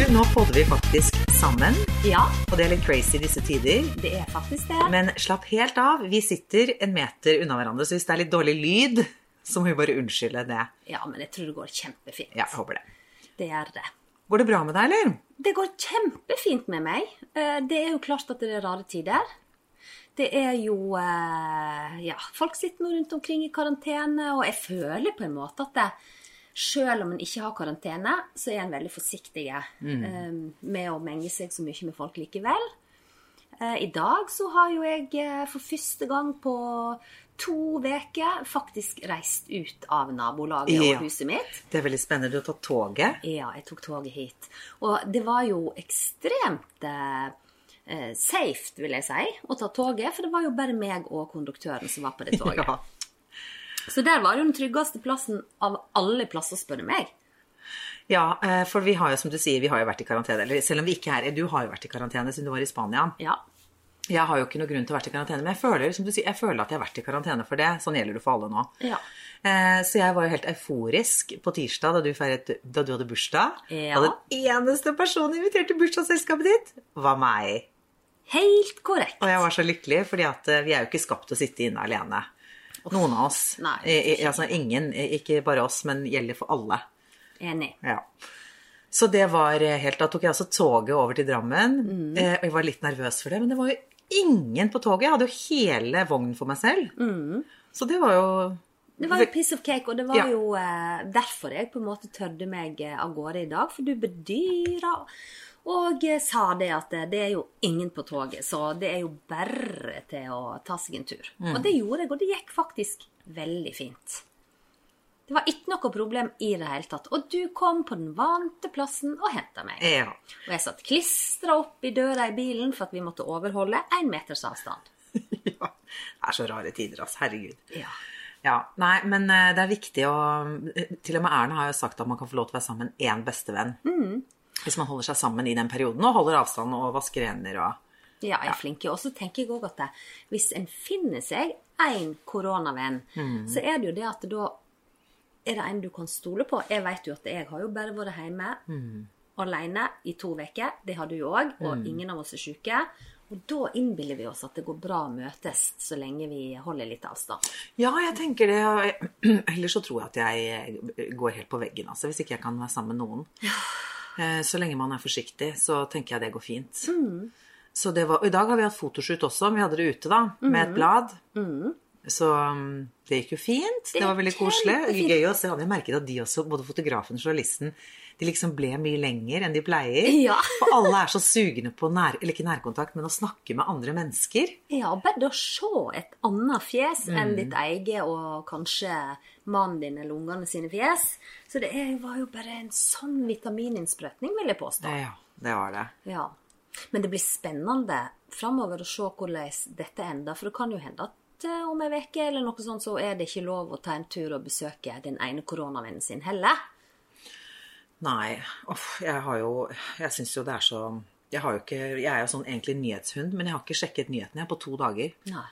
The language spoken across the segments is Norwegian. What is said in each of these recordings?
Du, nå podder vi faktisk sammen, Ja, og det er litt crazy i disse tider. det er faktisk det. Men slapp helt av, vi sitter en meter unna hverandre, så hvis det er litt dårlig lyd, så må vi bare unnskylde det. Ja, men jeg tror det går kjempefint. Ja, jeg håper det. Det gjør det. Går det bra med deg, eller? Det går kjempefint med meg. Eh, Det er jo klart at det er rare tider. Det er jo eh, Ja, folk sitter nå rundt omkring i karantene, og jeg føler på en måte at det, selv om en ikke har karantene, så er en veldig forsiktig eh, med å menge seg så mye med folk likevel. Eh, I dag så har jo jeg eh, for første gang på to uker faktisk reist ut av nabolaget Ja. og huset mitt. Det er veldig spennende. Du har tatt toget. Ja, jeg tok toget hit. Og det var jo ekstremt eh, safe, vil jeg si, å ta toget. For det var jo bare meg og konduktøren som var på det toget. Ja. Så der var jo den tryggeste plassen av alle plasser, spør du meg. ja, eh, for vi har jo, som du sier, vi har jo vært i karantene. Eller selv om vi ikke er Du har jo vært i karantene siden du var i Spania. Ja. Jeg har jo ikke noe grunn til å være i karantene, men jeg føler, som du sier, jeg føler at jeg har vært i karantene for det. Sånn gjelder det for alle nå. Ja. Eh, Så jeg var jo helt euforisk på tirsdag da du, feiret, da du hadde bursdag. Ja. Og den eneste personen invitert til bursdagsselskapet ditt var meg. Helt korrekt. Og jeg var så lykkelig, fordi eh, vi er jo ikke skapt til å sitte inne alene. Noen av oss. Nei. I, i, altså ingen, ikke bare oss, men gjelder for alle. Enig. Ja. Så det var eh, helt Da tok jeg altså toget over til Drammen. Mm. Eh, og jeg var litt nervøs for det, men det var jo ingen på toget. Jeg hadde jo hele vognen for meg selv. Så det var jo Mm. Det var jo piece of cake, og det var Ja. jo eh, derfor jeg på en måte tørde meg eh, av gårde i dag. For du bedyra og eh, sa det at eh, det er jo ingen på toget, så det er jo bare til å ta seg en tur. Mm. Og det gjorde jeg, og det gikk faktisk veldig fint. Det var ikke noe problem i det hele tatt. Og du kom på den vante plassen og henta meg. Ja. Og jeg satt klistra opp i døra i bilen for at vi måtte overholde én meters avstand. ja. Det er så rare tider, altså. Herregud. Ja. Ja, nei, men eh, det er viktig å Til og med Erna har jo sagt at man kan få lov til å være sammen med én bestevenn. Mm. Hvis man holder seg sammen i den perioden og holder avstand og vasker hender og Ja, jeg er flink. Og så tenker jeg òg at hvis en finner seg én koronavenn, så er det jo det at da er det en du kan stole på. Jeg vet jo at jeg har jo bare vært hjemme alene i to uker. Det har du jo òg. Og ingen av oss er syke. Og da innbiller vi oss at det går bra å møtes så lenge vi holder litt avstand. Ja, jeg tenker det. Ellers så tror jeg at jeg går helt på veggen, altså, hvis ikke jeg kan være sammen med noen. Eh, Så lenge man er forsiktig, så tenker jeg det går fint. Så det var, og I dag har vi hatt fotoshoot også. Vi hadde det ute, da, med et blad. Så um, det gikk jo fint. Det, var veldig koselig. Gøy å se. Hadde jeg merket at de også, både fotografen og journalisten, de liksom ble mye lenger enn de pleier. Ja. For alle er så sugne på nær, eller ikke nærkontakt, men å snakke med andre mennesker. Ja, bare å se et annet fjes enn ditt eget og kanskje mannen din eller ungene sine fjes. Så det er, var jo bare en sånn vitamininnsprøytning, vil jeg påstå. Ja, det var det. Ja. Men det blir spennende framover å se hvordan dette ender. For det kan jo hende at eh, om ei uke eller noe sånt, så er det ikke lov å ta en tur og besøke den ene koronavennen sin heller. Nei, uff, jeg har jo Jeg syns jo det er så jeg, har jo ikke, jeg er jo sånn egentlig nyhetshund, men jeg har ikke sjekket nyhetene på to dager. Nei.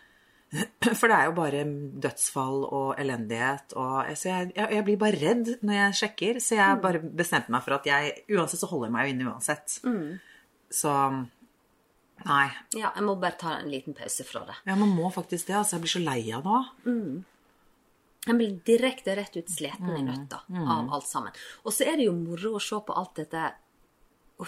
For det er jo bare dødsfall og elendighet. Og, så jeg, jeg, jeg blir bare redd når jeg sjekker. Så jeg bare bestemte meg for at jeg Uansett så holder jeg meg inne uansett. Så Nei. Ja, jeg må bare ta en liten pause fra det. Ja, man må faktisk det. Altså, jeg blir så lei av det Mm. Jeg blir direkte rett ut sliten i nøtta av alt sammen. Og så er det jo moro å se på alt dette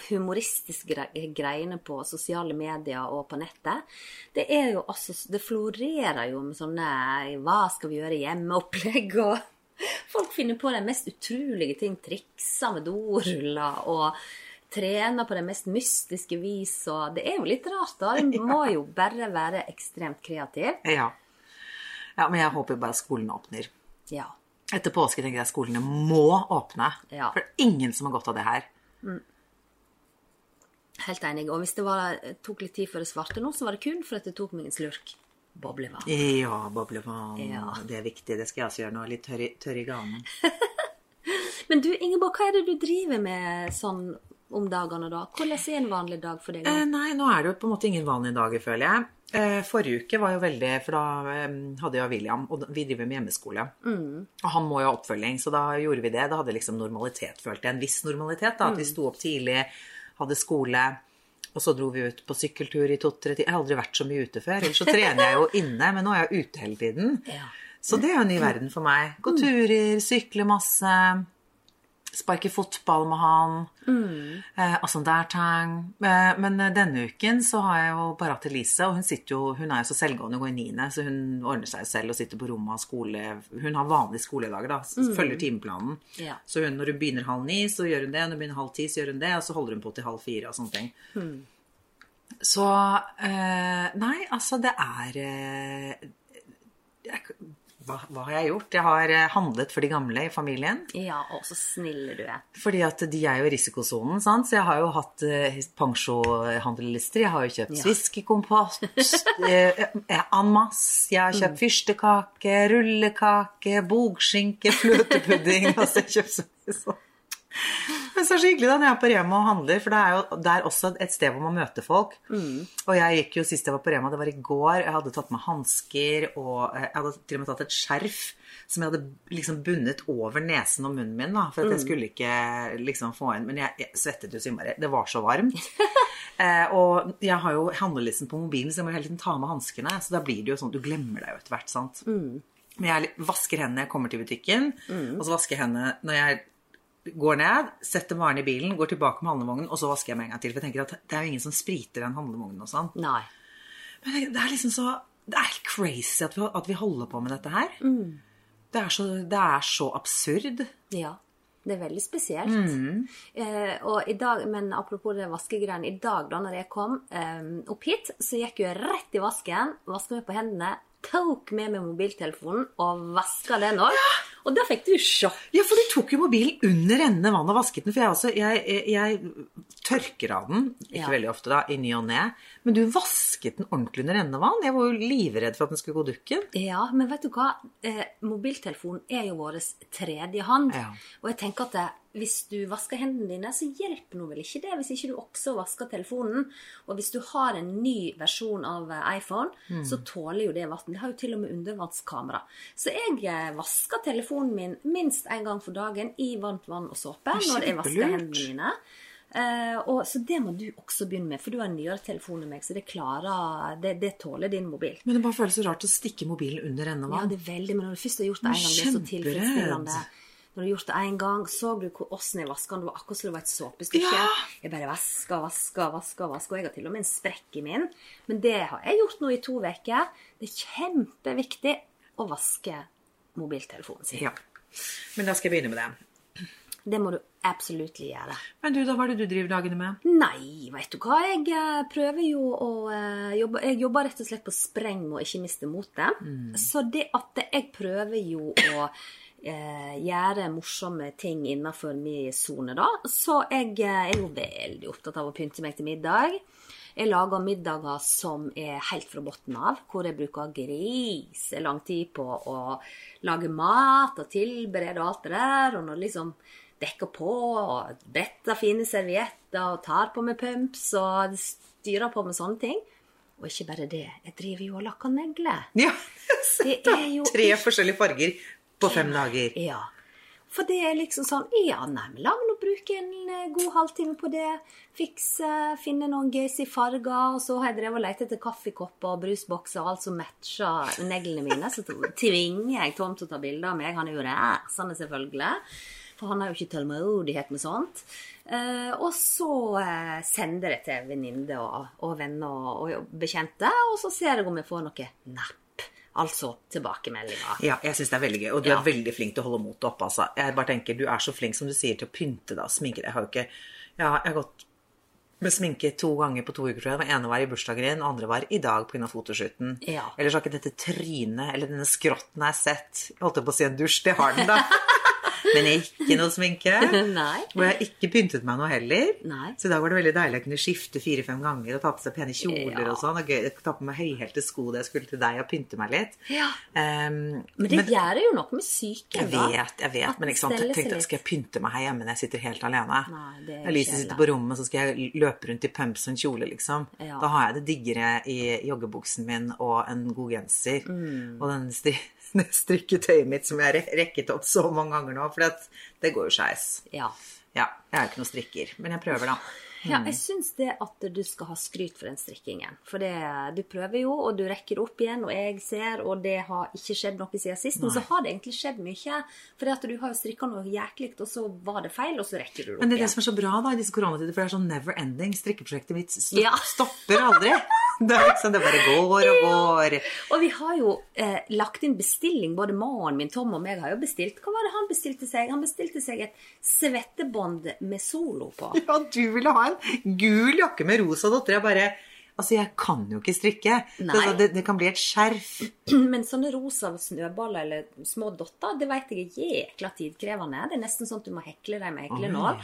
humoristiske greiene på sosiale medier og på nettet. Det er jo altså Det florerer jo med sånne 'hva skal vi gjøre hjemme'-opplegg og Folk finner på de mest utrolige ting. Trikser med doruller og trener på det mest mystiske vis. Og det er jo litt rart, da. En må jo bare være ekstremt kreativ. Ja. ja. Men jeg håper bare skolene åpner. Ja. Etter påske tenker jeg skolene må åpne. Ja. For det er ingen som har godt av det her. Helt enig. Og hvis det var, tok litt tid før det svarte nå, så var det kun for at det tok meg en slurk boblevann. Ja, boblevann. Ja. Det er viktig. Det skal jeg også gjøre nå. Litt tørr i, tørr i ganen. Men du, Ingeborg, hva er det du driver med sånn om dagene da? Hvordan er en vanlig dag for deg? Eh, nei, nå er det jo på en måte ingen vanlige dager, føler jeg. Eh, forrige uke var jo veldig For da eh, hadde jeg William, og vi driver med hjemmeskole. Og han må jo ha oppfølging, så da gjorde vi det. Da hadde liksom normalitet, følte jeg. En viss normalitet. da, At vi sto opp tidlig, hadde skole. Og så dro vi ut på sykkeltur i to-tre timer. Jeg har aldri vært så mye ute før. Ellers så trener jeg jo inne, men nå er jeg ute hele tiden. Ja. Så det er jo en ny verden for meg. Gå turer, sykle masse. Sparke fotball med han. Eh, og sånn der ting. Eh, men eh, denne uken så har jeg jo bare hatt Elise, og hun, sitter jo, hun er jo så selvgående og går i niende, så hun ordner seg selv og sitter på rommet av skole. Hun har vanlige skoledager, da. Mm. Følger timeplanen. Ja. Så hun, når hun begynner halv ni, så gjør hun det. Når hun begynner halv ti, så gjør hun det. Og så holder hun på til halv fire og sånne ting. Så eh, Nei, altså, det er eh, jeg, hva, hva har jeg gjort? Jeg har eh, handlet for de gamle i familien. Ja, og så snille du er. Fordi at de er jo i risikosonen, sant? så jeg har jo hatt uh, pensjohandlelister. Jeg har jo kjøpt Ja. sviskekompost eh, eh, en masse. Jeg har kjøpt fyrstekake, rullekake, bogskinke, fløtepudding. altså, jeg har kjøpt så mye sånn. Men så er det så hyggelig da når jeg er på Rema og handler, for det er jo det er også et sted hvor man møter folk. Og jeg gikk jo sist jeg var på Rema, det var i går, jeg hadde tatt med hansker, og eh, jeg hadde til og med tatt et skjerf som jeg hadde liksom bundet over nesen og munnen min, da, for at jeg skulle ikke liksom få inn Men jeg, jeg svettet jo så innmari. Det var så varmt. eh, og jeg har jo handlelisten på mobilen, så jeg må hele tiden ta med hanskene. Så da blir det jo sånn, du glemmer deg jo etter hvert, sant. Men jeg vasker hendene når jeg kommer til butikken, og så vasker jeg hendene når jeg går ned, setter varen i bilen, går tilbake med handlevognen, og så vasker jeg med en gang til. For jeg tenker at det er jo ingen som spriter den handlevognen og sånn. Nei. Men det, er liksom så Det er helt crazy at vi, at vi holder på med dette her. Det, er så, det er så absurd. Ja. Det er veldig spesielt. Eh, og i dag, men apropos det vaskegreiene, i dag da når jeg kom eh, opp hit, så gikk jeg rett i vasken, vaska meg på hendene, tok med meg mobiltelefonen og vaska den òg. Og da fikk du sjokk. Ja, for du tok jo mobilen under enden vann og vasket den. For jeg, også, jeg, jeg, tørker av den, ikke Ja. veldig ofte da, i ny og ne. Men du vasket den ordentlig under enden vann. Jeg var jo livredd for at den skulle gå dukken. Ja, men vet du hva? Eh, mobiltelefonen er jo vår tredje hånd. Ja. Og jeg tenker at det, hvis du vasker hendene dine, så hjelper nå vel ikke det hvis ikke du også vasker telefonen. Og hvis du har en ny versjon av eh, iPhone, Mm. så tåler jo det vann. Det har jo til og med undervannskamera. Så jeg eh, vasker telefonen min minst en gang for dagen i varmt vann og såpe når jeg vasker hendene mine. Uh, og, så det må du også begynne med, for du har en nyere telefon enn meg, så det klarer Det, det tåler din mobil. Men det bare føles så rart å stikke mobilen under Ja, vann. det er veldig, men når du først har gjort det en gang, det er så tilfredsstillende. Når du har gjort det en gang, så du åssen jeg vaska den. Det var akkurat som det var et såpestykke. Ja. Jeg bare vaska, vaska, vaska, vaska. Og jeg har til og med en sprekk i min. Men det har jeg gjort nå i to uker. Det er kjempeviktig å vaske mobiltelefonen sin. Ja. Men da skal jeg begynne med det. Det må du absolutt gjøre. Men du, da, hva er det du driver dagene med? Nei, vet du hva. Jeg eh, prøver jo å eh, jobbe Jeg jobber rett og slett på spreng med å ikke miste motet. Så det at jeg prøver jo å eh, gjøre morsomme ting innenfor min sone, da. Så jeg eh, er jo veldig opptatt av å pynte meg til middag. Jeg lager middager som er helt fra bunnen av, hvor jeg bruker griselang tid på å lage mat og tilberede og alt det der. Og når liksom dekker på og bretter fine servietter og tar på med pumps og styrer på med sånne ting. Og ikke bare det, jeg driver jo og lakker negler. Ja, Det er jo Tre forskjellige farger på fem dager. Ja. For det er liksom sånn Ja, nei, men la meg nå bruke en eh, god halvtime på det. Fikse, finne noen gøyse farger. Og så har jeg drevet og lett etter kaffekopper og brusbokser og alt som matcher neglene mine. Så tvinger jeg Tom til å ta bilder av meg. Han er jo rasende, selvfølgelig. For han har jo ikke tålmodighet med sånt. Eh, og så eh, sender jeg til venninner og, og venner og, og bekjente, og så ser jeg om jeg får noe napp. Altså tilbakemeldinger. Ja, jeg syns det er veldig gøy. Og du Ja. er veldig flink til å holde motet oppe. Altså. Jeg bare tenker, Du er så flink som du sier til å pynte deg og sminke deg. Jeg har jo ikke ja, Jeg har gått med sminke to ganger på to uker, tror jeg. Den ene var i bursdagen din, den andre var i dag pga. fotoshooten. Ja. Ellers har ikke dette trynet eller denne skrotten jeg har sett Jeg holdt på å si en dusj, det har den, da. Men ikke noe sminke. Nei. Og jeg har ikke pyntet meg noe heller. Nei. Så i dag var det veldig deilig å kunne skifte fire-fem ganger og ta på seg pene kjoler Ja. og sånn. Og gøy ta på meg høyhælte sko da jeg skulle til deg og pynte meg litt. Ja. Um, Men det gjør jo noe med psyken, jeg vet, jeg vet, At men ikke sant, jeg tenkte, skal jeg pynte meg her hjemme når jeg sitter helt alene? Nei, det er Når Lise sitter på rommet, så skal jeg løpe rundt i pumps og en kjole, liksom. Ja. Da har jeg det diggere i joggebuksen min og en god genser. Mm. Og den strikketøyet mitt som jeg har rekket opp så mange ganger nå, for det, det går jo skeis. Ja. Ja, jeg er jo ikke noen strikker, men jeg prøver, da. Ja, jeg syns det at du skal ha skryt for den strikkingen. For det, du prøver jo, og du rekker opp igjen, og jeg ser, og det har ikke skjedd noe siden sist. Men så har det egentlig skjedd mye. For du har jo strikka noe jæklig, og så var det feil, og så rekker du det opp Men det er det som er så bra da, i disse koronatider, for det er sånn never ending. Strikkeprosjektet mitt sto Ja. stopper aldri. Det er liksom, det bare går og går. Og vi har jo eh, lagt inn bestilling, både mannen min, Tom og meg har jo bestilt. Hva var det han bestilte seg? Han bestilte seg et svettebånd med solo på. Ja, du ville ha en gul jakke med rosa dotter. Jeg bare Altså, jeg kan jo ikke strikke. Det, det, det kan bli et skjerf. Men sånne rosa snøballer eller små dotter, det vet jeg er jækla tidkrevende. Det er nesten sånn at du må hekle dem med heklenål.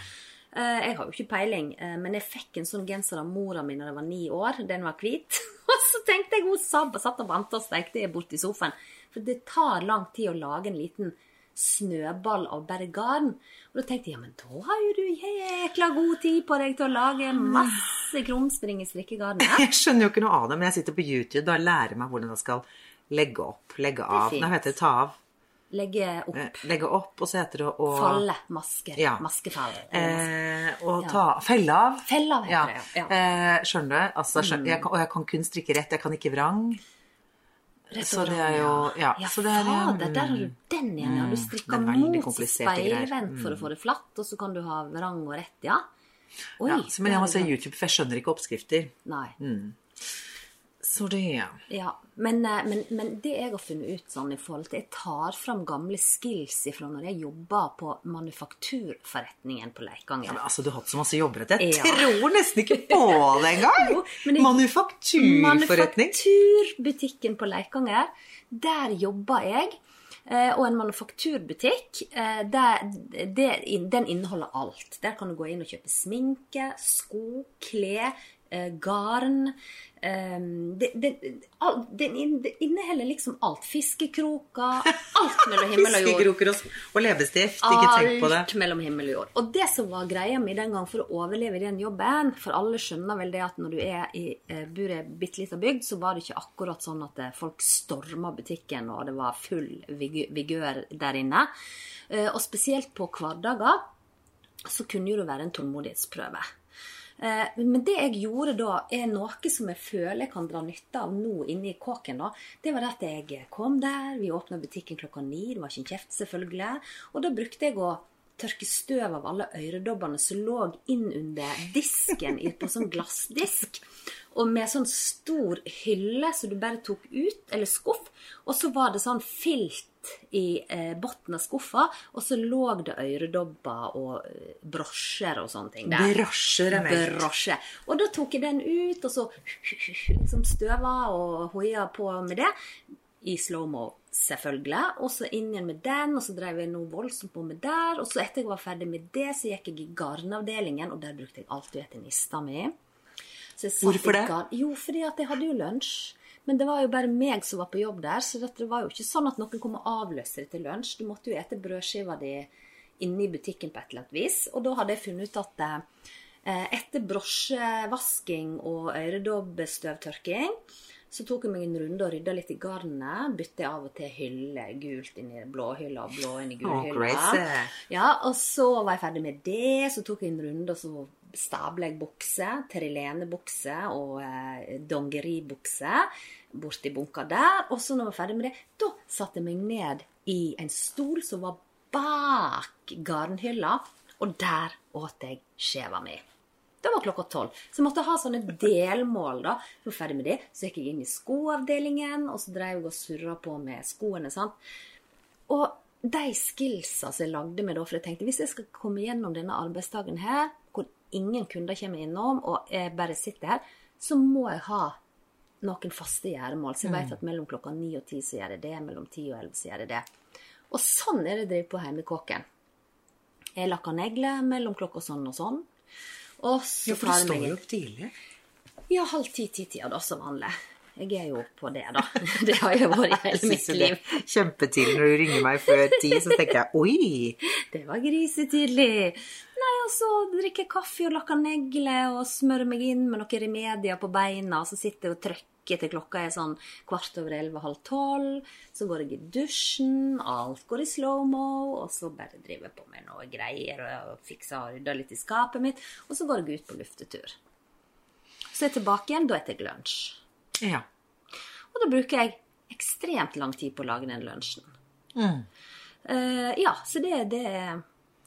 Uh, Jeg har jo ikke peiling, uh, men jeg fikk en sånn genser av mora mi da jeg var ni år. Den var hvit. Og så tenkte jeg hun satt og vant og stekte borti sofaen. For det tar lang tid å lage en liten snøball av bare garn. Og da tenkte jeg ja, men da har jo du jækla god tid på deg til å lage masse krumspring i strikkegarnet. Jeg skjønner jo ikke noe av det, men jeg sitter på YouTube og lærer meg hvordan jeg skal legge opp, legge av. Nå heter det? Ta av. Legge opp. Eh, Legge opp, og så heter det å Falle. Masker. Ja. Maskefall. Eh, og Ja. ta Felle av. Felle av heter ja. det, ja. Eh, skjønner du? Altså, skjønner, jeg kan, og jeg kan kun strikke rett, jeg kan ikke vrang. Rett og Så det slett, Ja, Ja, så det er, fader, der har du mm, den igjen. Ja. Du strikker det er veldig mot speilvendt for å få det flatt, og så kan du ha vrang og rett, ja. Oi, ja, så, men jeg må se. YouTube, for jeg skjønner ikke oppskrifter. Nei. Så det Ja. Men, eh, men, men det jeg har funnet ut sånn i forhold til Jeg tar fram gamle skills ifra når jeg jobba på manufakturforretningen på Leikanger. Men altså, du har hatt så masse jobber etter. Jeg Ja. tror nesten ikke på det engang! Manufakturforretning. Manufakturbutikken på Leikanger, der jobba jeg. Eh, Og en manufakturbutikk, der, der, den inneholder alt. Der kan du gå inn og kjøpe sminke, sko, klær, eh, garn. eh, det, det, den inneholder liksom alt. Fiskekroker. Alt mellom himmel og jord. Fiskekroker og, og leppestift. Ikke tenk på det. Alt mellom himmel og jord. Og det som var greia mi den gang for å overleve i den jobben For alle skjønner vel det at når du er i, eh, bor i ei bitte lita bygd, så var det ikke akkurat sånn at eh, folk storma butikken, og det var full vigør der inne. Eh, Og spesielt på hverdager så kunne det være en tålmodighetsprøve. Eh, Men det jeg gjorde da, er noe som jeg føler jeg kan dra nytte av nå inne i kåken. da. Det var at jeg kom der, vi åpna butikken klokka ni, det var ikke en kjeft selvfølgelig. Og da brukte jeg å tørke støv av alle øredobbene som lå inn under disken på sånn glassdisk. Og med sånn stor hylle som du bare tok ut, eller skuff. Og så var det sånn filt i eh, bunnen av skuffa, og så lå det øredobber og eh, brosjer og sånne ting der. Brosjer er meldt. Brosje. Og da tok jeg den ut, og så liksom støva og hoia på med det. I slow-mo, selvfølgelig. Og så inn igjen med den, og så drev jeg noe voldsomt på med der. Og så etter jeg var ferdig med det, så gikk jeg i garnavdelingen, og der brukte jeg alltid etter nista mi. Hvorfor det? garn- Jo, fordi at jeg hadde jo lunsj. Men det var jo bare meg som var på jobb der, så det var jo ikke sånn at noen kom og avløste deg til lunsj. Du måtte jo ete brødskiva di inne i butikken på et eller annet vis. Og da hadde jeg funnet ut at eh, etter brosjevasking og øredobbestøvtørking, Så tok jeg meg en runde og rydda litt i garnet. Bytte av og til hylle. Gult inn i blåhylla og blå inn i Oh, gulhylla. crazy. ja, og så var jeg ferdig med det. Så tok jeg en runde, og så bukser. Terilene-bukse og eh, dongeribukse borti bunka der. Og så når jeg var ferdig med det, da satte jeg meg ned i en stol som var bak garnhylla, og der åt jeg skjeva mi. Det var klokka tolv. Så jeg måtte ha sånne delmål. da. Så ferdig med det. Så gikk jeg inn i skoavdelingen, og så drev jeg og surra på med skoene. sant? Og de skillsa som jeg lagde meg da, for jeg tenkte hvis jeg skal komme gjennom denne arbeidsdagen her, hvor ingen kunder kommer innom, og jeg bare sitter her, så må jeg ha noen faste gjøremål. Så jeg vet at mellom klokka ni og ti så gjør jeg det, mellom ti og elleve så gjør jeg det. Og sånn er det jeg driver på hjemme i kåken. Jeg lakker negler mellom klokka sånn og sånn. Og så Ja, for du står jo opp tidlig. ja, halv ti-ti-tida da, som vanlig. Jeg er jo på det, da. Det har jeg vært i hele mitt liv. Kjempetidlig når du ringer meg før ti, så tenker jeg oi! Det var grisetidlig. Og så drikker jeg kaffe og lakker negler og smører meg inn med noen remedier på beina, og så sitter jeg og trykker til klokka er sånn kvart over elleve, halv tolv. Så går jeg i dusjen, alt går i slow-mo, og så bare driver jeg på med noe greier og fikser og rydder litt i skapet mitt, og så går jeg ut på luftetur. Så er jeg tilbake igjen, da er jeg lunsj. Ja. Og da bruker jeg ekstremt lang tid på å lage den lunsjen. Eh, ja, så det, det,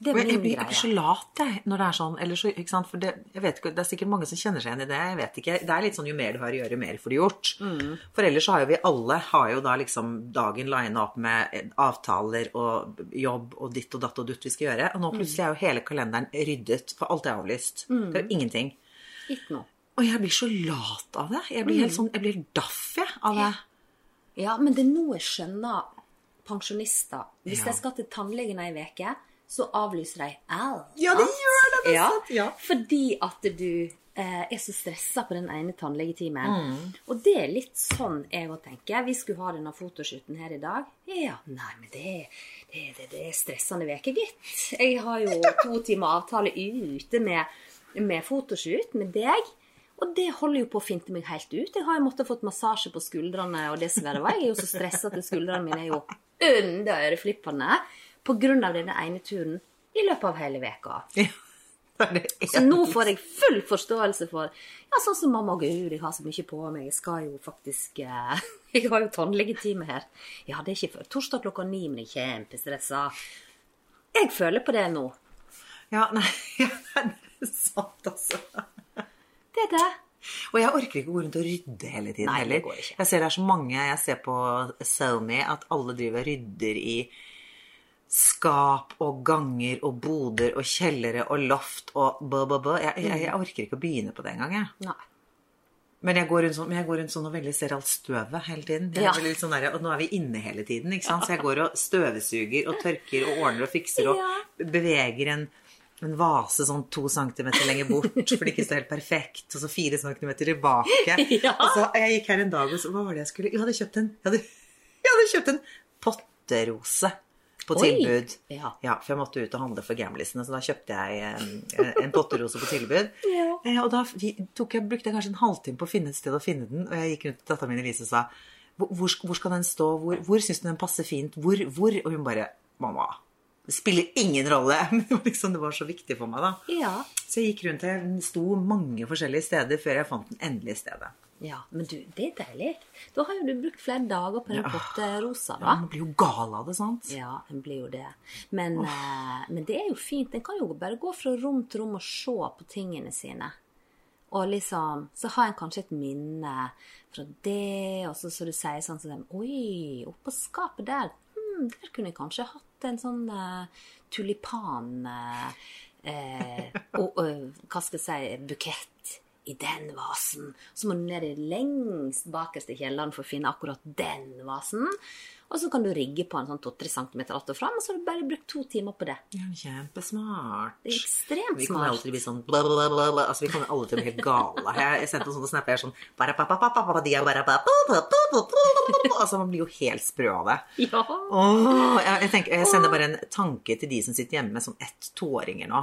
det blir jeg blir, jeg blir så lat jeg, når det er sånn. Eller så, ikke sant? For det, jeg vet ikke, det er sikkert mange som kjenner seg igjen i det. jeg vet ikke. Det er litt sånn jo mer du har å gjøre, jo mer får du gjort. Mm. For ellers så har jo vi alle har jo da liksom dagen lina opp med eh, avtaler og jobb og ditt og datt og dutt vi skal gjøre. Og nå Mm. plutselig er jo hele kalenderen ryddet, for alt er avlyst. Det er jo ingenting. Ikke noe. Og jeg blir så lat av det. Jeg blir helt Mm. sånn, jeg blir helt daff jeg, av det. Ja, men det er nå jeg skjønner pensjonister. Hvis Ja. jeg skal til tannlegen ei uke, så avlyser de alt. Ja, de gjør det, det Ja, ja. Fordi at du eh, er så stressa på den ene tannlegetimen. Mm. Og det er litt sånn jeg òg tenker. Vi skulle ha denne fotoshooten her i dag. Ja, nei, men det, det, det, det er stressende uke, gitt. Jeg har jo to timer avtale ute med, med fotoshoot med deg. Og det holder jo på å finte meg helt ut. Jeg har jo måttet fått massasje på skuldrene, og det som verre var, jeg er jo så stressa at skuldrene mine er jo under øreflippene av denne ene turen i løpet av hele veka. Ja, Så nå får jeg full forståelse for Ja, sånn som mamma Gud, jeg har så mye på meg. Jeg skal jo faktisk eh, Jeg har jo tannlegetime her. Ja, det er ikke før torsdag klokka ni, men jeg er kjempestressa. Jeg føler på det nå. Ja, nei, ja, det er sant, altså. Det er det. Og jeg orker ikke å gå rundt og rydde hele tiden Nei, heller. Jeg ser det er så mange Jeg ser på SoMe at alle driver og rydder i skap og ganger og boder og kjellere og loft og bø, bø, bø. Jeg, jeg, jeg orker ikke å begynne på det engang, jeg. Nei. Men jeg går rundt sånn, jeg går rundt sånn og veldig ser alt støvet hele tiden. Ja. sånn der, og nå er vi inne hele tiden, ikke sant? Så jeg går og støvsuger og tørker og ordner og fikser og Ja. beveger en, en vase sånn to centimeter lenger bort, for det ikke står helt perfekt, og så fire centimeter tilbake. Ja. Og så jeg gikk her en dag, og så, hva var det jeg skulle, jeg hadde kjøpt en, jeg hadde, jeg hadde kjøpt en potterose på Oi. tilbud. Ja. for jeg måtte ut og handle for gamlisene, så da kjøpte jeg en, en potterose på tilbud. Ja. Eh, Og da jeg, brukte jeg kanskje en halvtime på å finne et sted å finne den, og jeg gikk rundt til datteren min Elise og sa hvor, hvor, skal den stå, hvor, hvor syns du den passer fint, hvor, hvor? Og hun bare mamma, det spiller ingen rolle. Men det var, liksom, det var så viktig for meg, da. Ja. Så jeg gikk rundt den sto mange forskjellige steder før jeg fant den endelige stedet. Ja. Men du, det er deilig. Da har jo du brukt flere dager på den potterosa, Ja, da. man blir jo gal av det, sant? Ja, en blir jo det. Men, eh, men det er jo fint. En kan jo bare gå fra rom til rom og se på tingene sine. Og liksom, så har en kanskje et minne fra det, og så, så du sier sånn som dem, Oi, oppå skapet der, hmm, der kunne jeg kanskje hatt en sånn eh, tulipan eh, eh, og, og, Hva skal jeg si Bukett i den vasen. Så må du ned i lengst bakerste kjelleren for å finne akkurat den vasen. Og så kan du rigge på en sånn 2-3 cm att og fram, og så har du bare brukt to timer på det. Ja, kjempesmart. Det er ekstremt smart. Vi kommer alltid til å bli sånn bla, bla, bla, bla. Altså, vi kommer alle til å bli helt gale. Jeg, sendte noen sånne snapper er sånn. Altså, man blir jo helt sprø av det. Ja. Åh, jeg, jeg, tenker, jeg sender bare en tanke til de som sitter hjemme med sånn ett toåringer nå.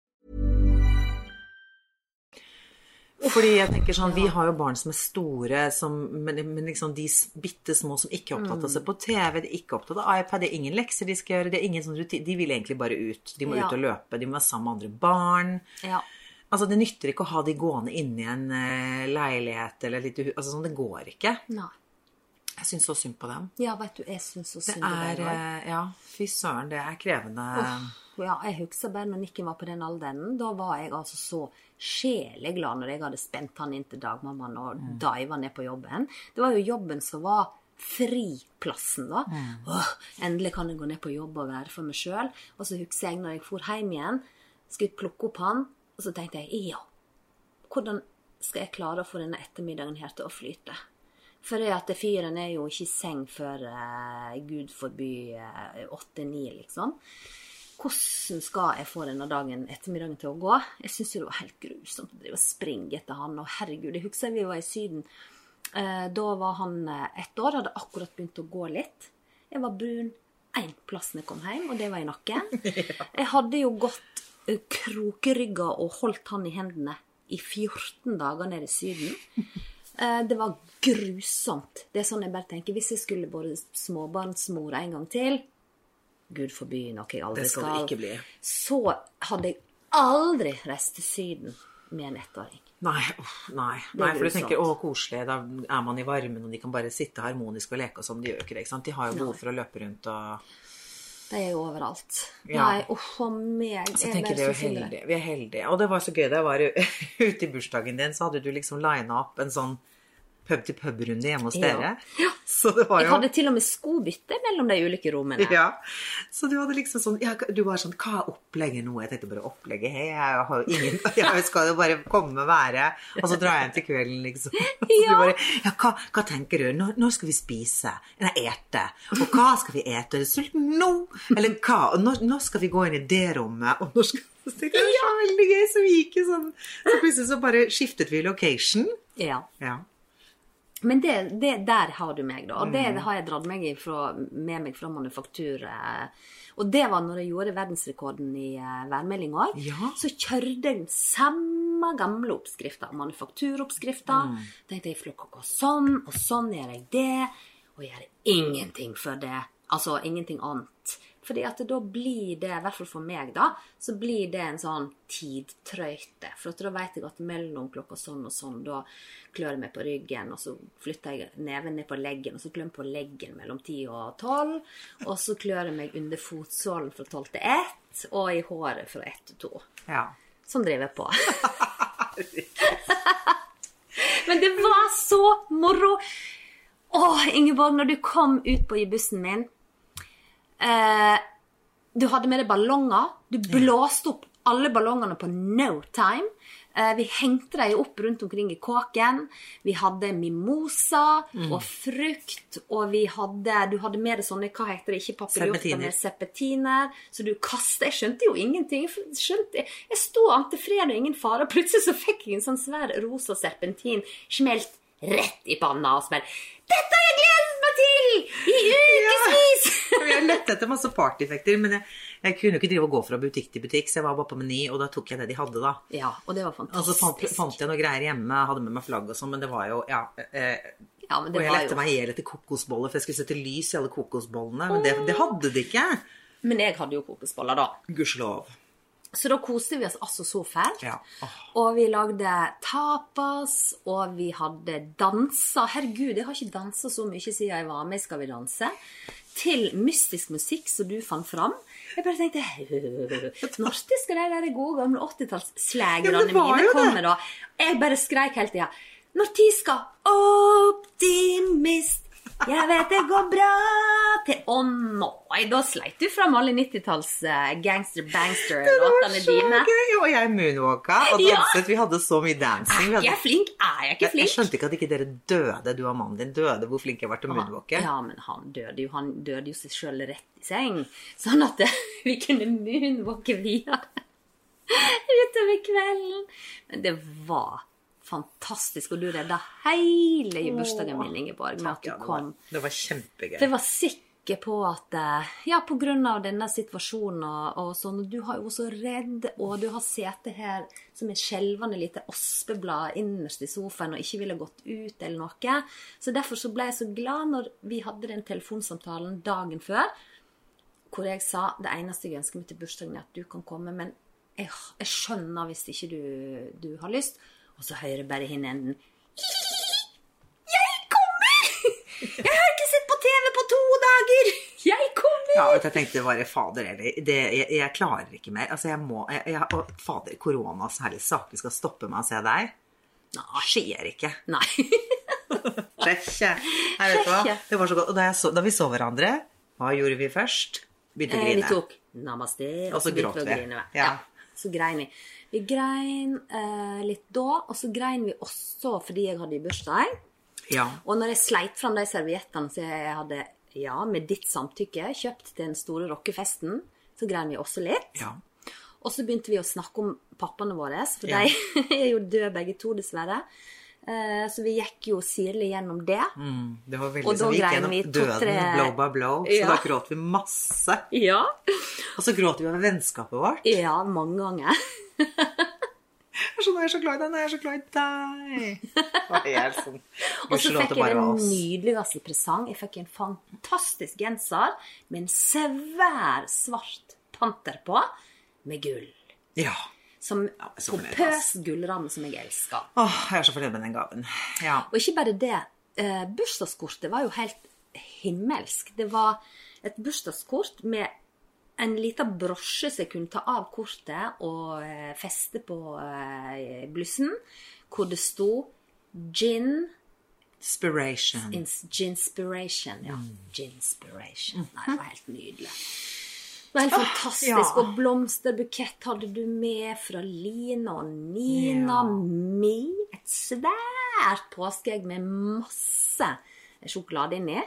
Fordi jeg tenker sånn, Vi har jo barn som er store, som, men, men liksom de bitte små som ikke er opptatt av å se på TV, de er ikke opptatt av iPad, det er ingen lekser de skal gjøre, det er ingen sånn rutin, de vil egentlig bare ut. De må Ja. ut og løpe, de må være sammen med andre barn. Ja. Altså, Det nytter ikke å ha de gående inni i en eh, leilighet eller litt. Altså, sånn, Det går ikke. Nei. Jeg syns så synd på dem. Ja, vet du, jeg syns så synd på dem. også. eh, Ja, fy søren, det er krevende. Ja, jeg husker bare når Nikken var på den alderen. Da var jeg altså så sjeleglad når jeg hadde spent han inn til dagmammaen og Mm. diva ned på jobben. Det var jo jobben som var friplassen, da. Mm. Åh, endelig kan jeg gå ned på jobb og være for meg sjøl. Og så husker jeg når jeg for hjem igjen, skulle plukke opp han, og så tenkte jeg ja, hvordan skal jeg klare å få denne ettermiddagen her til å flyte? For det at fyren er jo ikke i seng før uh, gud forby åtte-ni, liksom. Hvordan skal jeg få denne dagen, ettermiddagen til å gå? Jeg syns det var helt grusomt å drive og springe etter han. Og herregud, jeg husker vi var i Syden. Eh, da var han eh, ett år, hadde akkurat begynt å gå litt. Jeg var brun én plass når jeg kom hjem, og det var i nakken. Jeg hadde jo gått eh, krokrygga og holdt han i hendene i 14 dager nede i Syden. Det var grusomt. Det er sånn jeg bare tenker, Hvis jeg skulle vært småbarnsmor en gang til Gud forby noe jeg aldri Det skal skal. Så hadde jeg aldri reist til Syden med en ettåring. Nei, nei. Nei for du tenker å, koselig, da er man i varmen, og de kan bare sitte harmonisk og leke og sånn. De gjør ikke det, ikke sant. De har jo behov for å løpe rundt og De er jo overalt. Ja. Nei, uff a meg. Så tenker er heldige. Vi er heldige. Og det var så gøy da jeg var ute i bursdagen din, så hadde du liksom lina opp en sånn pub-til-pub-runde hjemme hos Ja. dere. Så det var Jeg hadde til og med skobytte mellom de ulike rommene. Ja. Så du hadde liksom sånn ja, Du var sånn Hva er opplegget nå? Jeg tenkte bare opplegget Hei, jeg har jo ingen Jeg skal jo bare komme og være Og så drar jeg hjem til kvelden, liksom. Ja. bare Ja, hva, hva tenker du? Når, når skal vi spise? Nei, ete. Og hva skal vi ete? Er du sulten nå? Eller hva? Og når, når skal vi gå inn i det rommet? Og når skal det var så veldig gøy, så vi gikk i sånn Så plutselig så bare skiftet vi location. Ja. Ja. Men det, det, der har du meg, da. Og Mm. det har jeg dratt meg ifra, med meg fra manufaktur. eh. Og det var når jeg gjorde verdensrekorden i uh, værmelding òg. Ja. Så kjørte jeg samme gamle oppskrifta, manufakturoppskrifta. Mm. Tenkte jeg flokka gå sånn, og sånn gjør jeg det. Og gjør ingenting for det. Altså ingenting annet. Fordi at da blir det, i hvert fall for meg, da, så blir det en sånn tidtrøyte. For da vet jeg at mellom klokka sånn og sånn, da klør jeg meg på ryggen, og så flytter jeg neven ned på leggen, og så klør jeg på leggen mellom 10 og 12, og så klør jeg meg under fotsålen fra 12 til 1, og i håret fra 1 til 2. ja. Sånn driver jeg på. Men det var så moro! Å, Ingeborg, når du kom ut på i bussen min eh, Du hadde med deg ballonger. Du blåste opp alle ballongene på no time. Eh, vi hengte dem opp rundt omkring i kåken. Vi hadde mimosa Mm. og frukt, og vi hadde Du hadde med deg sånne, hva heter det, ikke Serpentiner. men serpentiner. Så du kasta Jeg skjønte jo ingenting. Jeg Skjønte, jeg sto ante fred og ingen fare, og plutselig så fikk jeg en sånn svær rosa serpentin smelt rett i panna og smelt. Dette gledet meg til! I ukevis! Ja. Jeg lette etter masse partyeffekter, men jeg, jeg kunne jo ikke drive og gå fra butikk til butikk, så jeg var bare på Meny, og da tok jeg det de hadde, da. Ja, og det var fantastisk. Og så fant, fant jeg noe greier hjemme, hadde med meg flagg og sånn, men det var jo Ja. Eh, Ja, men og jeg lette jo meg i hjel etter kokosboller, for jeg skulle sette lys i alle kokosbollene, men det, det hadde de ikke. Men jeg hadde jo kokosboller, da. Gudskjelov. Så da koste vi oss altså så fælt. Ja. Oh. Og vi lagde tapas, og vi hadde dansa. Herregud, jeg har ikke dansa så mye siden jeg var med i Skal vi danse. Til mystisk musikk som du fant fram. Jeg bare tenkte Når skal de der gode gamle 80-tallsslagerne Ja, mine komme, da? Jeg bare skreik hele tida. Når tid skal optimist Jeg vet det går bra til Å nei, da sleit du fram alle 90-talls uh, gangster-bangster-låtene Så dine. gøy! Og jeg moonwalka og Ja. danset. Vi hadde så mye dancing. Er jeg hadde... flink? Er jeg ikke flink? jeg skjønte ikke at ikke dere døde, du og mannen din døde, hvor flink jeg var til å moonwalke. Ja, men han døde jo, han døde jo seg sjøl rett i seng. Sånn at eh, vi kunne moonwalke videre utover kvelden. Men det var fantastisk, og du redda hele bursdagen min, Ingeborg, med at du kom. det var kjempegøy. For jeg var sikker på at eh, Ja, på grunn av denne situasjonen og, og sånn, du har jo også så redd, og du har sittet her som et skjelvende lite ospeblad innerst i sofaen og ikke ville gått ut eller noe. Så derfor så ble jeg så glad når vi hadde den telefonsamtalen dagen før, hvor jeg sa det eneste jeg ønsker meg til bursdagen, er at du kan komme, men jeg, jeg skjønner hvis ikke du, du har lyst. Og så hører bare hin enden Jeg kommer! Jeg har ikke sett på TV på to dager! Jeg kommer! Ja, jeg tenkte bare fader heller. jeg, jeg klarer ikke mer. Altså, jeg må jeg, jeg, og Fader, koronas herlige saker skal stoppe meg å se deg. Nei. Skjer ikke. Nei. Hva? Det var så godt. Og da, så, da vi så hverandre, hva gjorde vi først? Begynte å Eh, vi tok namaste, og Og så gråt vi å vi. grine. Ja. Ja. Så grein vi. Vi grein eh, litt da, og så grein vi også fordi jeg hadde i bursdag. Ja. Og når jeg sleit fram de serviettene som jeg hadde, ja, med ditt samtykke, kjøpt til den store rockefesten, så grein vi også litt. ja. Og så begynte vi å snakke om pappaene våre, for de er jo døde begge to, dessverre. Eh, Så vi gikk jo sirlig gjennom det. Mm, det var veldig Og da vi gikk gjennom vi døden to-tre- blow by blow. Så Ja. da gråt vi masse. Ja. Og så gråt vi over vennskapet vårt. Ja, mange ganger. Jeg er så, jeg er så glad i deg, jeg er så glad i deg. Og sånn, Og så fikk jeg den nydeligste presang. Jeg fikk en fantastisk genser med en svær, svart panter på, med gull. Ja. Som pompøs gullramme som jeg elsker. Åh, jeg er så fornøyd med den gaven. Ja. Og ikke bare det. Eh, bursdagskortet var jo helt himmelsk. Det var et bursdagskort med en liten brosje som jeg kunne ta av kortet og eh, feste på eh, blussen, hvor det sto gin Inspiration. Ins Ginspiration, ja. Mm. Ginspiration. Nei, det var helt nydelig. Det var helt fantastisk. ja. Og blomsterbukett hadde du med fra Line og Nina. Ja. Med et svært påskeegg med masse sjokolade inni.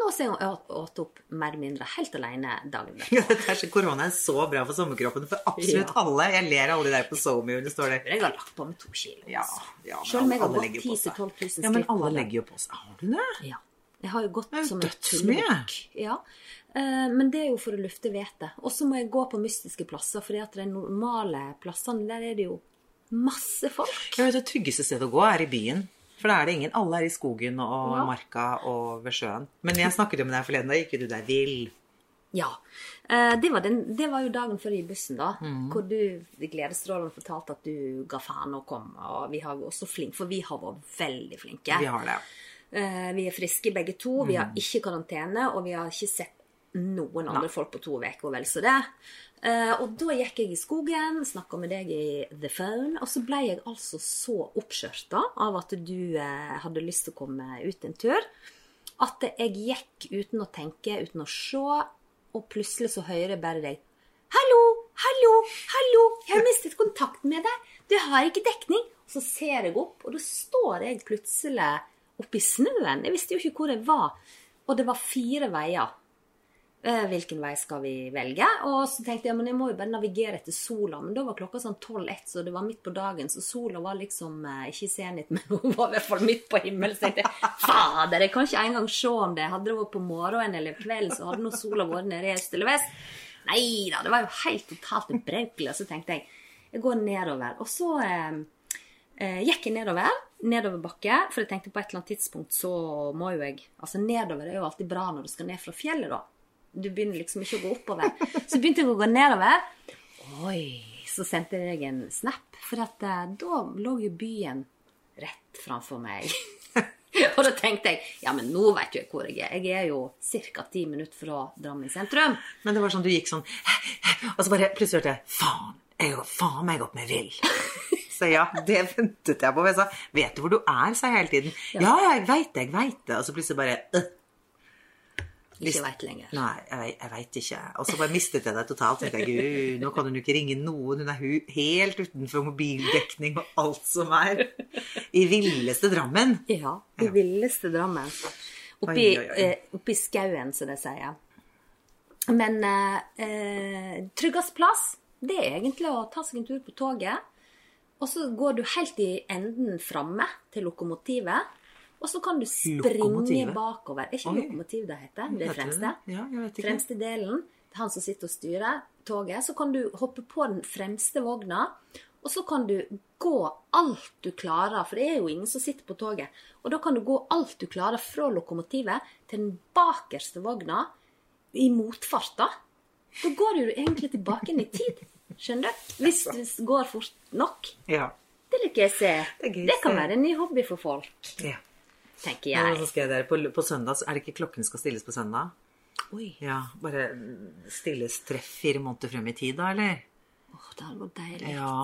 Nå ser hun åt- opp mer eller mindre helt alene dagen etter. Ja, dette er så, korona er så bra for sommerkroppen for absolutt Ja. alle. Jeg ler av alle de der på SoMe står det. Jeg har lagt på med to kilo. Ja, ja, Selv om jeg har gått 10 seg. 000-12 000 Ja, men alle legger jo på seg. Har du det? Ja. Jeg har jo gått som en tullebukk. Ja. Eh, Men det er jo for å lufte hvetet. Og så må jeg gå på mystiske plasser, for de normale plassene, der er det jo masse folk. Jeg vet, det tryggeste stedet å gå er i byen. For da er det ingen. Alle er i skogen og Ja. marka og ved sjøen. Men jeg snakket jo med deg forleden, da gikk jo du deg vill. Ja. Eh, Det var, den, det var jo dagen før i bussen, da. Mm. Hvor du i gledesstrålende fortalte at du ga faen og kom. Og vi har også flink, for vi har vært veldig flinke. Vi har det. Eh, Vi er friske begge to. Vi Mm. har ikke karantene, og vi har ikke sett noen andre folk på to uker, og vel så det. Uh, og da gikk jeg i skogen, snakka med deg i the phone, og så ble jeg altså så oppskjørta av at du uh, hadde lyst til å komme ut en tur, at jeg gikk uten å tenke, uten å se, og plutselig så hører jeg bare deg Hallo, hallo, hallo, jeg har mistet kontakt med deg. Du har ikke dekning. Og så ser jeg opp, og da står jeg plutselig oppi snøen. Jeg visste jo ikke hvor jeg var. Og det var fire veier. Eh, hvilken vei skal vi velge? Og så tenkte jeg men jeg må jo bare navigere etter sola. Men da var klokka sånn 12-1, så det var midt på dagen. Så sola var liksom eh, ikke i senit, men hun var i hvert fall midt på himmelen. Så tenkte jeg fader, jeg kan ikke engang se om det. Hadde det vært på morgenen eller kvelden, så hadde nå sola vært nede i øst eller vest. Nei da, det var jo helt totalt ubrukelig. Så tenkte jeg jeg går nedover. Og så eh, eh, gikk jeg nedover. Nedover bakke. For jeg tenkte på et eller annet tidspunkt så må jo jeg Altså nedover er jo alltid bra når du skal ned fra fjellet, da. Du begynner liksom ikke å gå oppover. Så begynte jeg å gå nedover. Oi, så sendte jeg en snap. For at, eh, da lå jo byen rett framfor meg. og da tenkte jeg ja, men nå vet jo jeg hvor jeg er. Jeg er jo ca. ti minutter fra Drammen sentrum. Men det var sånn du gikk sånn Og så bare plutselig hørte jeg Faen, jeg går faen meg opp med vill. Så ja, det ventet jeg på. Jeg sa Vet du hvor du er? sa jeg hele tiden. Ja, jeg veit det, jeg veit det. Og så plutselig bare øh. Ikke veit lenger. Nei, jeg, jeg veit ikke. Og så bare mistet jeg deg totalt. Tenkte jeg, Gud, nå kan hun jo ikke ringe noen. Hun er helt utenfor mobildekning og alt som er. I villeste Drammen. Ja, i villeste Drammen. Oppi, eh, oppi skauen, som de sier. Men eh, eh, tryggest plass, det er egentlig å ta seg en tur på toget. Og så går du helt i enden framme til lokomotivet. Og så kan du springe bakover. Er ikke Oi. lokomotiv det heter? Det er fremste. Ja, jeg vet ikke. Fremste delen. Han som sitter og styrer toget. Så kan du hoppe på den fremste vogna. Og så kan du gå alt du klarer, for det er jo ingen som sitter på toget. Og da kan du gå alt du klarer fra lokomotivet til den bakerste vogna i motfart, da. Da går du egentlig tilbake inn i tid. Skjønner du? Hvis du går fort nok. Ja. Det liker jeg å se. Det Det kan være en ny hobby for folk, ja. Tenker Og så jeg. der. på, på søndag, så er det ikke klokken skal stilles på søndag? Oi, Ja, bare stilles treff fire måneder frem i tid, da, eller? åh, det hadde vært deilig. Ja.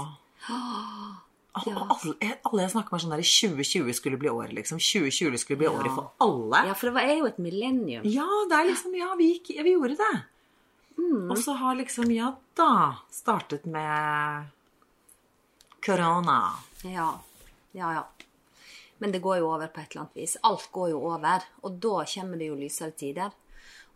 Alle, alle, alle jeg snakker med, er sånn der 2020 skulle bli året, liksom. 2020 skulle bli året for alle. Ja, for det var- er jo et millennium. Ja, det er liksom Ja, vi, gikk, vi gjorde det. Mm. Og så har liksom, ja da, startet med korona. Ja, ja, ja. Men det går jo over på et eller annet vis. Alt går jo over, og da kommer det jo lysere tider.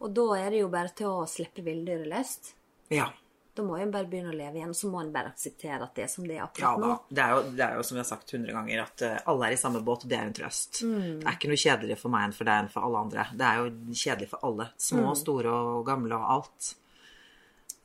Og da er det jo bare til å slippe villdyret løst. Ja. Da må en bare begynne å leve igjen, og så må en bare akseptere at det er som det er Ja akkurat da. nå. Det er, jo, det er jo som vi har sagt hundre ganger, at eh, alle er i samme båt, og det er en trøst. Mm. Det er ikke noe kjedeligere for meg enn for deg enn for alle andre. Det er jo kjedelig for alle. Små, Mm. store og gamle og alt.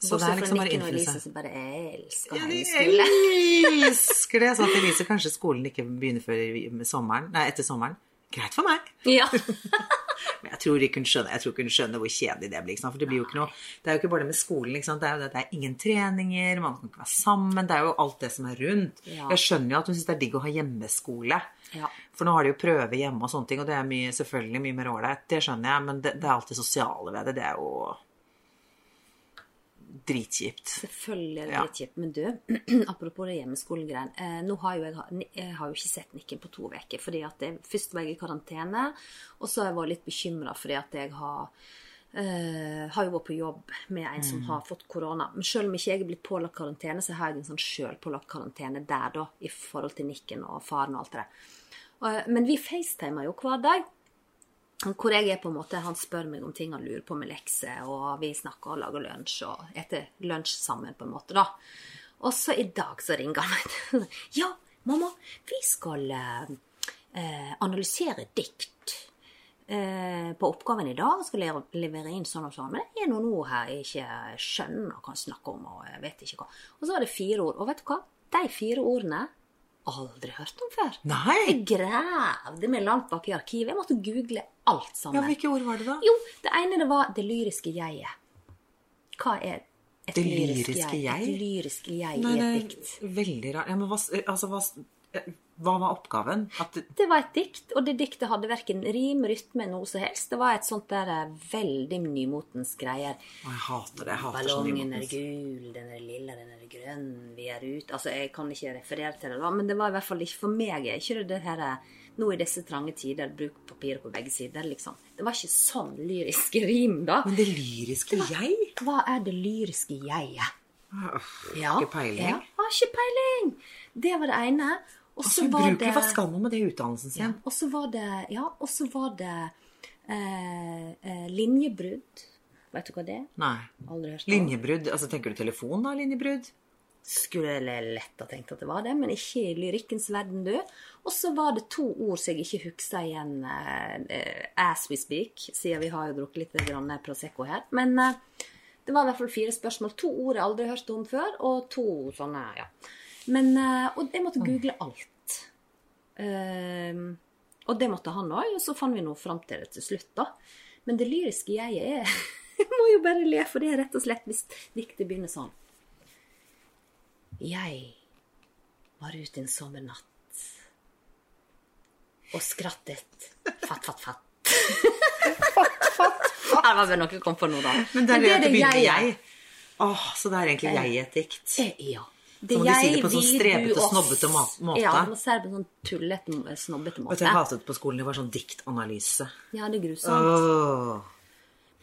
Så det Bortsett er fra liksom bare Nikken og Elise som bare elsker Ja, de hjemmeskole. elsker det. Sånn at Elise kanskje skolen ikke begynner før sommeren. Nei, etter sommeren. Greit for meg. Ja. Men jeg tror ikke hun skjønner, ikke hun skjønner hvor kjedelig det blir. For det blir jo ikke noe Det er jo ikke bare det med skolen. Det er jo det, det er ingen treninger, man kan ikke være sammen. Det er jo alt det som er rundt. Ja. Jeg skjønner jo at hun syns det er digg å ha hjemmeskole. Ja. For nå har de jo prøve hjemme og sånne ting, og det er mye, selvfølgelig mye mer ålreit. Det skjønner jeg, men det, det er alt det sosiale ved det. Det er jo dritkjipt. Selvfølgelig er det Ja. Men du, apropos det hjemmeskolegreien. Eh, nå har jo jeg, jeg har jo ikke sett Nikken på to uker. fordi at jeg, Først var jeg i karantene, og så har jeg vært litt bekymra fordi at jeg har Uh, har jo vært på jobb med en som har fått korona. Men selv om ikke jeg er blitt pålagt karantene, så har jeg en sånn sjølpålagt karantene der, da, i forhold til Nikken og faren og alt det der. Uh, men vi facetimer jo hver dag. Hvor jeg er på en måte, Han spør meg om ting han lurer på med lekser, og vi snakker og lager lunsj og eter lunsj sammen. på en måte da. Og så i dag så ringer han meg. Ja, mamma, vi skal eh, eh, analysere dikt eh, på oppgaven i dag. Skal le- levere inn sånn og sånn. Men det er noen ord her jeg ikke skjønner og kan snakke om. Og jeg vet ikke hva. Og så var det fire ord. Og vet du hva? De fire ordene aldri hørt om før. Nei! Jeg gravde meg langt bak i arkivet. Jeg måtte google alt Ja, sammen. Hvilke ord var det, da? Jo, det ene det var det lyriske jeget. Hva er et Det lyrisk lyriske jeg? jeg? Et lyrisk jeg i et dikt. veldig rart. Ja, men hva, altså, hva, hva var oppgaven? Det, Det var et dikt, og det diktet hadde verken rim, rytme, noe som helst. Det var et sånt der eh, veldig nymotens greier. Å, jeg hater det. Jeg hater Ballongen er gul, den er lilla, den er grønn, vi er ute Altså, jeg kan ikke referere til det, da, men det var i hvert fall ikke for meg. Jeg Ikke det det her eh, nå i disse trange tider, bruk papiret på begge sider, liksom. Det var ikke sånn lyriske rim, da. Men det lyriske jeg? Hva er det lyriske jeget? Ja, Ikke peiling. Ja, har ikke peiling. Det var det ene. Og så var det Hva skal man med det i utdannelsen sin? ja, Og så var det Ja, var det eh, eh, linjebrudd. Vet du hva det er? Nei. Aldri hørt. Linjebrudd. Altså, tenker du telefon, da? Linjebrudd? Skulle lett ha tenkt at det var det, men ikke i lyrikkens verden, du. Og så var det to ord som jeg ikke husker igjen eh, as we speak, siden vi har jo drukket litt grann Prosecco her. Men eh, det var i hvert fall fire spørsmål. To ord jeg aldri har hørt om før, og to sånne, ja. Men, eh, og jeg måtte google alt. Ehm, og det måtte han òg, og så fant vi nå fram til det til slutt, da. Men det lyriske jeg er Jeg må jo bare le, for det er rett og slett hvis diktet begynner sånn. Jeg var ute en sommernatt og skrattet fatt, fatt, fatt. fatt, fatt, fatt. Det var vel noe jeg kom på nå, da. Men det er det det med jeg jeg. Åh, så det er egentlig jeg i et dikt. Eh, Ja. Det Så må de si det på en sånn vil strebete, snobbete måte. Ja, du må si det på en sånn tullete, snobbete Vet du, jeg hatet på skolen, det var sånn diktanalyse. Ja, det er grusomt. Åh.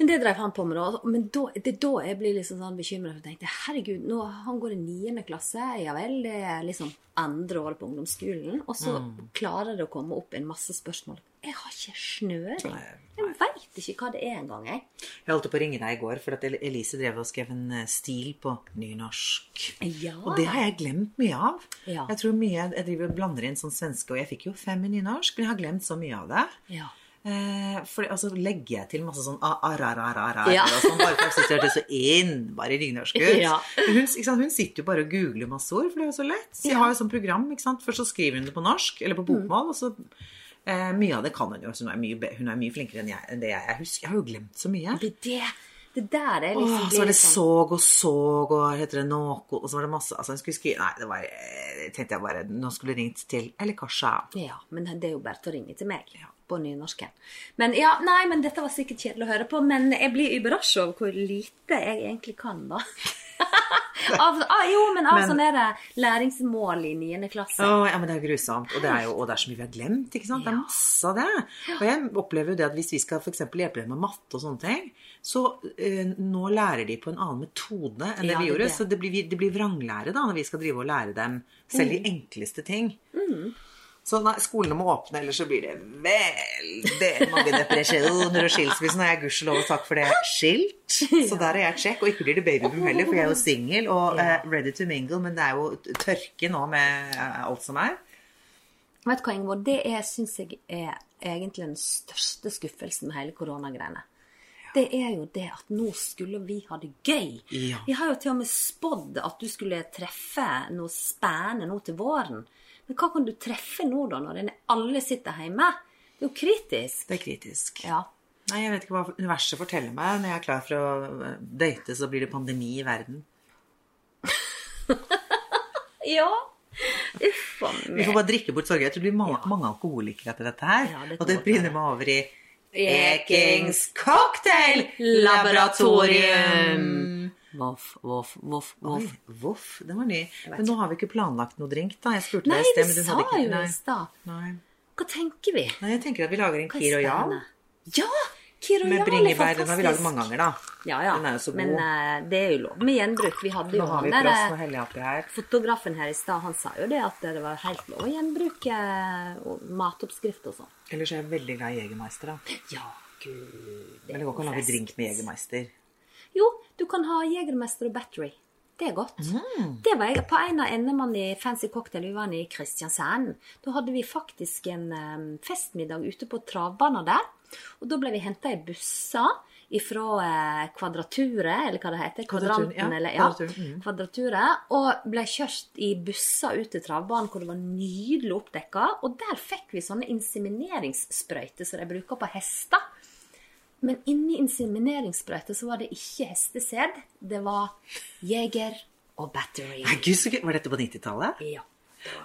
Men det drev han på med, da. Men da, det er da jeg blir liksom sånn bekymra. Jeg tenkte herregud, nå, han går i niende klasse. Ja vel, det er liksom andre året på ungdomsskolen. Og så Mm. klarer det å komme opp en masse spørsmål. Jeg har ikke snøring. Jeg veit ikke hva det er engang, jeg. Jeg holdt på å ringe deg i går, for at Elise drev og skrev en eh, stil på nynorsk. Ja. Og det har jeg glemt mye av. Ja. Jeg tror mye, jeg driver og blander inn sånn svenske, og jeg fikk jo fem i nynorsk, men jeg har glemt så mye av det. Ja. Eh, for altså legger jeg til masse sånn a-a-ra-ra-ra Ja. og sånn, bare for jeg synes det hørtes så innmari nynorsk ut. Ja. Hun, hun sitter jo bare og googler masse ord, for det er jo så lett. Så jeg har jo sånn program, ikke sant. Først så skriver hun det på norsk, eller på Mm. bokmål, og så eh, Mye av det kan hun jo, hun er mye, hun er mye flinkere enn, jeg, enn det jeg er. Jeg husker, jeg har jo glemt så mye. Det, det, det der er liksom Åh, så var det sånn- såg og såg, og heter det noe, og så var det masse Altså, skrive Nei, det var eh, tenkte jeg bare Nå skulle jeg ringt til Eller kanskje Ja, men det er jo bare til å ringe til meg på nynorsken. Men ja, nei, men dette var sikkert kjedelig å høre på, men jeg blir überrasket over hvor lite jeg egentlig kan, da. av, ah, jo, men av Men- sånne der læringsmål i 9. klasse. Å, ja, men det er grusomt. Og det er jo og det er så mye vi har glemt. ikke sant? Det er masse av det. Og jeg opplever jo det at hvis vi skal eksempel hjelpe dem med matte og sånne ting, så eh, nå lærer de på en annen metode enn det Ja, vi gjorde. det. Så det blir, det blir vranglære da, når vi skal drive og lære dem selv Mm. de enkleste ting. Så nei, skolene må åpne, ellers så blir det veldig mange depresjoner og skilsmisser. Er jeg gudskjelov og takk for det skilt, så der er jeg check. Og ikke blir det babyboom heller, for jeg er jo singel og uh, ready to mingle, men det er jo tørke nå med uh, alt som er. Vet du hva, Ingeborg? Det er, syns jeg er egentlig den største skuffelsen med hele koronagreiene. Det er jo det at nå skulle vi ha det gøy. Ja. Vi har jo til og med spådd at du skulle treffe noe spennende nå til våren. Men hva kan du treffe nå, da, når alle sitter hjemme? Det er jo kritisk. Det er kritisk. Ja. Nei, jeg vet ikke hva universet forteller meg. Når jeg er klar for å eh, date, så blir det pandemi i verden. Ja. Uff a Vi får bare drikke bort sorgen. Jeg tror det blir mange, mange alkoholikere etter dette her. Ja, det og det være. meg over i Ekings Cocktail Laboratorium. Voff, voff, voff, Oi, voff. voff. Den var ny. Men nå har vi ikke planlagt noe drink, da. Jeg spurte Nei, deg i sted, men du sa hadde ikke jo i stad. Hva tenker vi? Nei, jeg tenker at vi lager en Kir. Jarl. Ja! Kir Med Royal er bringebær. Den har vi laget mange ganger, da. Ja, ja. Den er jo så god. Men uh, det er jo lov med gjenbruk. Vi hadde jo han der eh, og fotografen her i stad, han sa jo det at det var helt lov å gjenbruke uh, matoppskrift og sånn. Ellers er jeg veldig glad i Jegermeister, da. Ja, gud. det Men det går ikke an å lage drink med Jegermeister. Jo, du kan ha Jegermester og Battery. Det er godt. Mm. Det var jeg på en av NM-ene i Fancy Cocktail. Vi var i Kristiansand. Da hadde vi faktisk en um, festmiddag ute på travbanen der. Og da ble vi henta i busser ifra eh, Kvadraturet, eller hva det heter. Kvadranten, ja. eller ja. Mm. Kvadraturet. Og ble kjørt i busser ut til travbanen hvor det var nydelig oppdekka. Og der fikk vi sånne insemineringssprøyter som de bruker på hester. Men inni insemineringssprøyta så var det ikke hestesæd. Det var jeger og battery. Nei, gud, så gøy. Var dette på 90-tallet? Ja.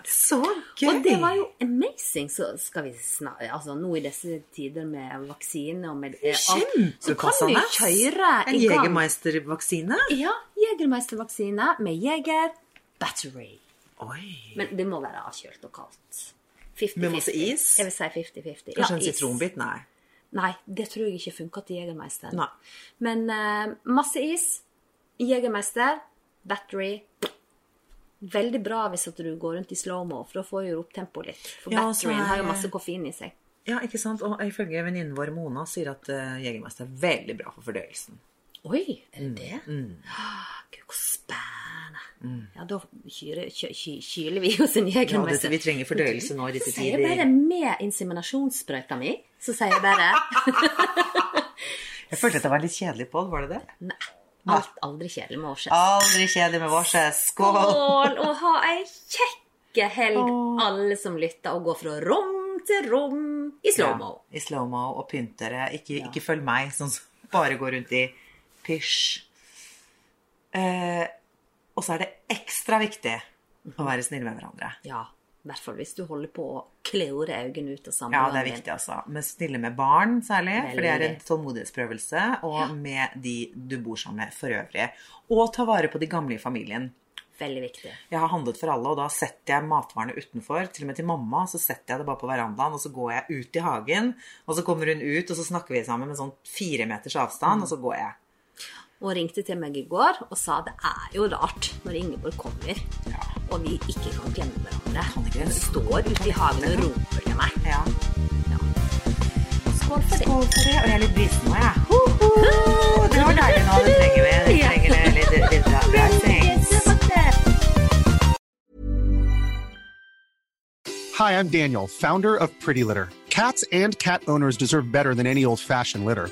Så gøy! Og det var jo amazing. Så skal vi snakke Altså nå i disse tider med vaksine og med eh, alt, Så kan vi kjøre En i gang. Jegermeister-vaksine? Ja. Jegermeistervaksine med jeger battery. Oi. Men det må være avkjølt og kaldt. 50-50. Med masse is? Jeg vil si 50-50. Kanskje en is. sitronbit? Nei. Nei, det tror jeg ikke funka til Jegermeister. Nei. Men uh, masse is, Jegermeister, battery Veldig bra hvis at du går rundt i slow-mo, for da får du opp tempoet litt. For Ja, batterien batterien har jo er- masse koffein i seg. Ja, ikke sant? Og ifølge venninnen vår Mona sier at uh, Jegermeister er veldig bra for fordøyelsen. Oi, er det det? Gud, hvor spennende. Ja, da kyler, ky, ky, kyler vi oss en Ja, jegermeister. vi trenger fordøyelse nå i disse Så sier jeg bare med inseminasjonssprøyta mi, så sier jeg bare Jeg følte at det var litt kjedelig, Pål. Var det det? Nei. Alt aldri kjedelig med årses. Aldri kjedelig med årses. Skål! Skål! Og ha ei kjekke helg, alle som lytter, og gå fra rom til rom i slow-mo. Ja, I slow-mo og pynt dere. Ikke, ikke følg meg, sånn som bare går rundt i pysj. Eh, og så er det ekstra viktig å være snill med hverandre. Ja, i hvert fall hvis du holder på å klore øynene ut av Ja, det er viktig, altså. Men snille med barn særlig, for det er en tålmodighetsprøvelse. Og med de du bor sammen med for øvrig. Og ta vare på de gamle i familien. Veldig viktig. Jeg har handlet for alle, og da setter jeg matvarene utenfor. Til og med til mamma så setter jeg det bare på verandaen, og så går jeg ut i hagen. Og så kommer hun ut, og så snakker vi sammen med sånn fire meters avstand, og så går jeg. Hun ringte til meg i går og sa det er jo rart når Ingeborg kommer, og vi ikke kan glemme hverandre. Kan ikke Hun står ute i hagen og roper til meg. Ja. Skål for det. Skål for det. Og jeg er litt brisen nå, jeg. Det var deilig nå. Det trenger vi. Det trenger det litt, litt, litt. Hi, I'm Daniel, founder of Pretty Litter. Cats and cat owners deserve better than any old fashioned litter.